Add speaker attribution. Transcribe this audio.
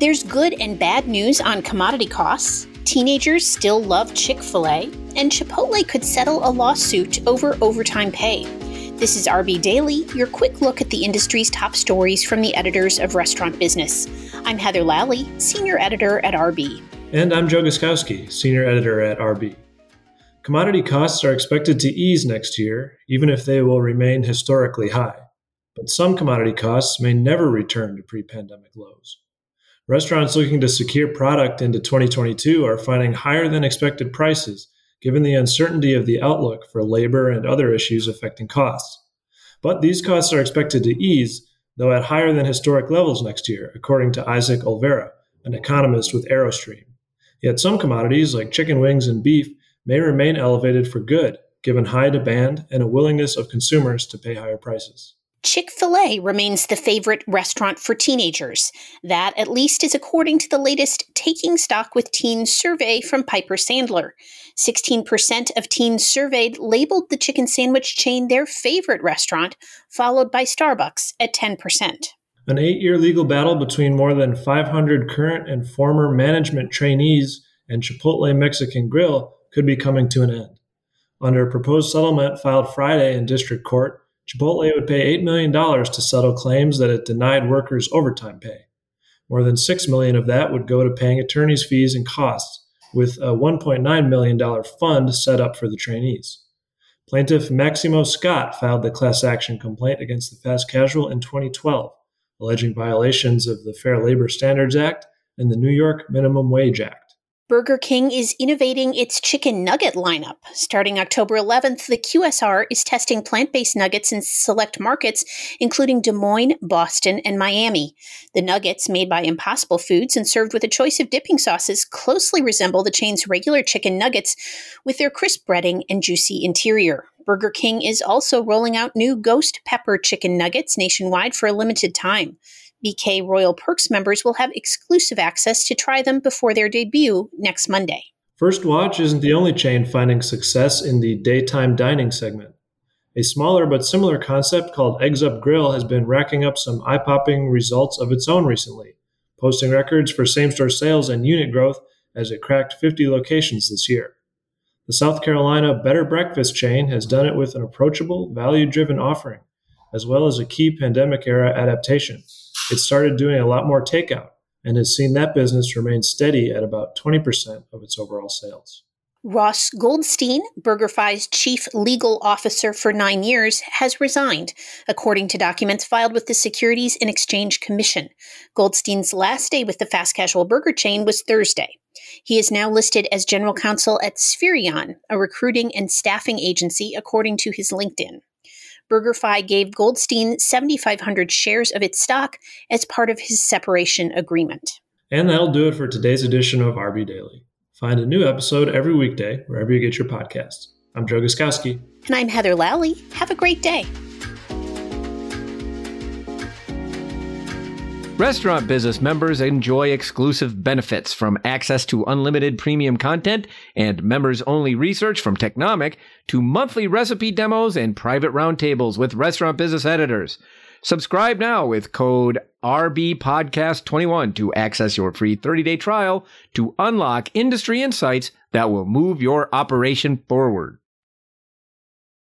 Speaker 1: There's good and bad news on commodity costs. Teenagers still love Chick fil A, and Chipotle could settle a lawsuit over overtime pay. This is RB Daily, your quick look at the industry's top stories from the editors of Restaurant Business. I'm Heather Lalley, Senior Editor at RB.
Speaker 2: And I'm Joe Guszkowski, Senior Editor at RB. Commodity costs are expected to ease next year, even if they will remain historically high. But some commodity costs may never return to pre pandemic lows. Restaurants looking to secure product into 2022 are finding higher than expected prices given the uncertainty of the outlook for labor and other issues affecting costs. But these costs are expected to ease, though at higher than historic levels next year, according to Isaac Olvera, an economist with Aerostream. Yet some commodities, like chicken wings and beef, may remain elevated for good, given high demand and a willingness of consumers to pay higher prices.
Speaker 1: Chick fil A remains the favorite restaurant for teenagers. That, at least, is according to the latest Taking Stock with Teens survey from Piper Sandler. 16% of teens surveyed labeled the chicken sandwich chain their favorite restaurant, followed by Starbucks at 10%.
Speaker 2: An eight year legal battle between more than 500 current and former management trainees and Chipotle Mexican Grill could be coming to an end. Under a proposed settlement filed Friday in district court, Chipotle would pay $8 million to settle claims that it denied workers overtime pay. More than 6 million of that would go to paying attorneys' fees and costs, with a $1.9 million fund set up for the trainees. Plaintiff Maximo Scott filed the class action complaint against the fast casual in 2012, alleging violations of the Fair Labor Standards Act and the New York Minimum Wage Act.
Speaker 1: Burger King is innovating its chicken nugget lineup. Starting October 11th, the QSR is testing plant based nuggets in select markets, including Des Moines, Boston, and Miami. The nuggets, made by Impossible Foods and served with a choice of dipping sauces, closely resemble the chain's regular chicken nuggets with their crisp breading and juicy interior. Burger King is also rolling out new ghost pepper chicken nuggets nationwide for a limited time. BK Royal Perks members will have exclusive access to try them before their debut next Monday.
Speaker 2: First Watch isn't the only chain finding success in the daytime dining segment. A smaller but similar concept called Eggs Up Grill has been racking up some eye popping results of its own recently, posting records for same store sales and unit growth as it cracked 50 locations this year. The South Carolina Better Breakfast chain has done it with an approachable, value driven offering, as well as a key pandemic era adaptation it started doing a lot more takeout and has seen that business remain steady at about 20% of its overall sales.
Speaker 1: Ross Goldstein, BurgerFi's chief legal officer for nine years, has resigned, according to documents filed with the Securities and Exchange Commission. Goldstein's last day with the fast casual burger chain was Thursday. He is now listed as general counsel at Spherion, a recruiting and staffing agency, according to his LinkedIn. BurgerFi gave Goldstein 7,500 shares of its stock as part of his separation agreement.
Speaker 2: And that'll do it for today's edition of RB Daily. Find a new episode every weekday wherever you get your podcasts. I'm Joe Guszkowski.
Speaker 1: And I'm Heather Lalley. Have a great day.
Speaker 3: Restaurant business members enjoy exclusive benefits from access to unlimited premium content and members only research from Technomic to monthly recipe demos and private roundtables with restaurant business editors. Subscribe now with code RBPodcast21 to access your free 30 day trial to unlock industry insights that will move your operation forward.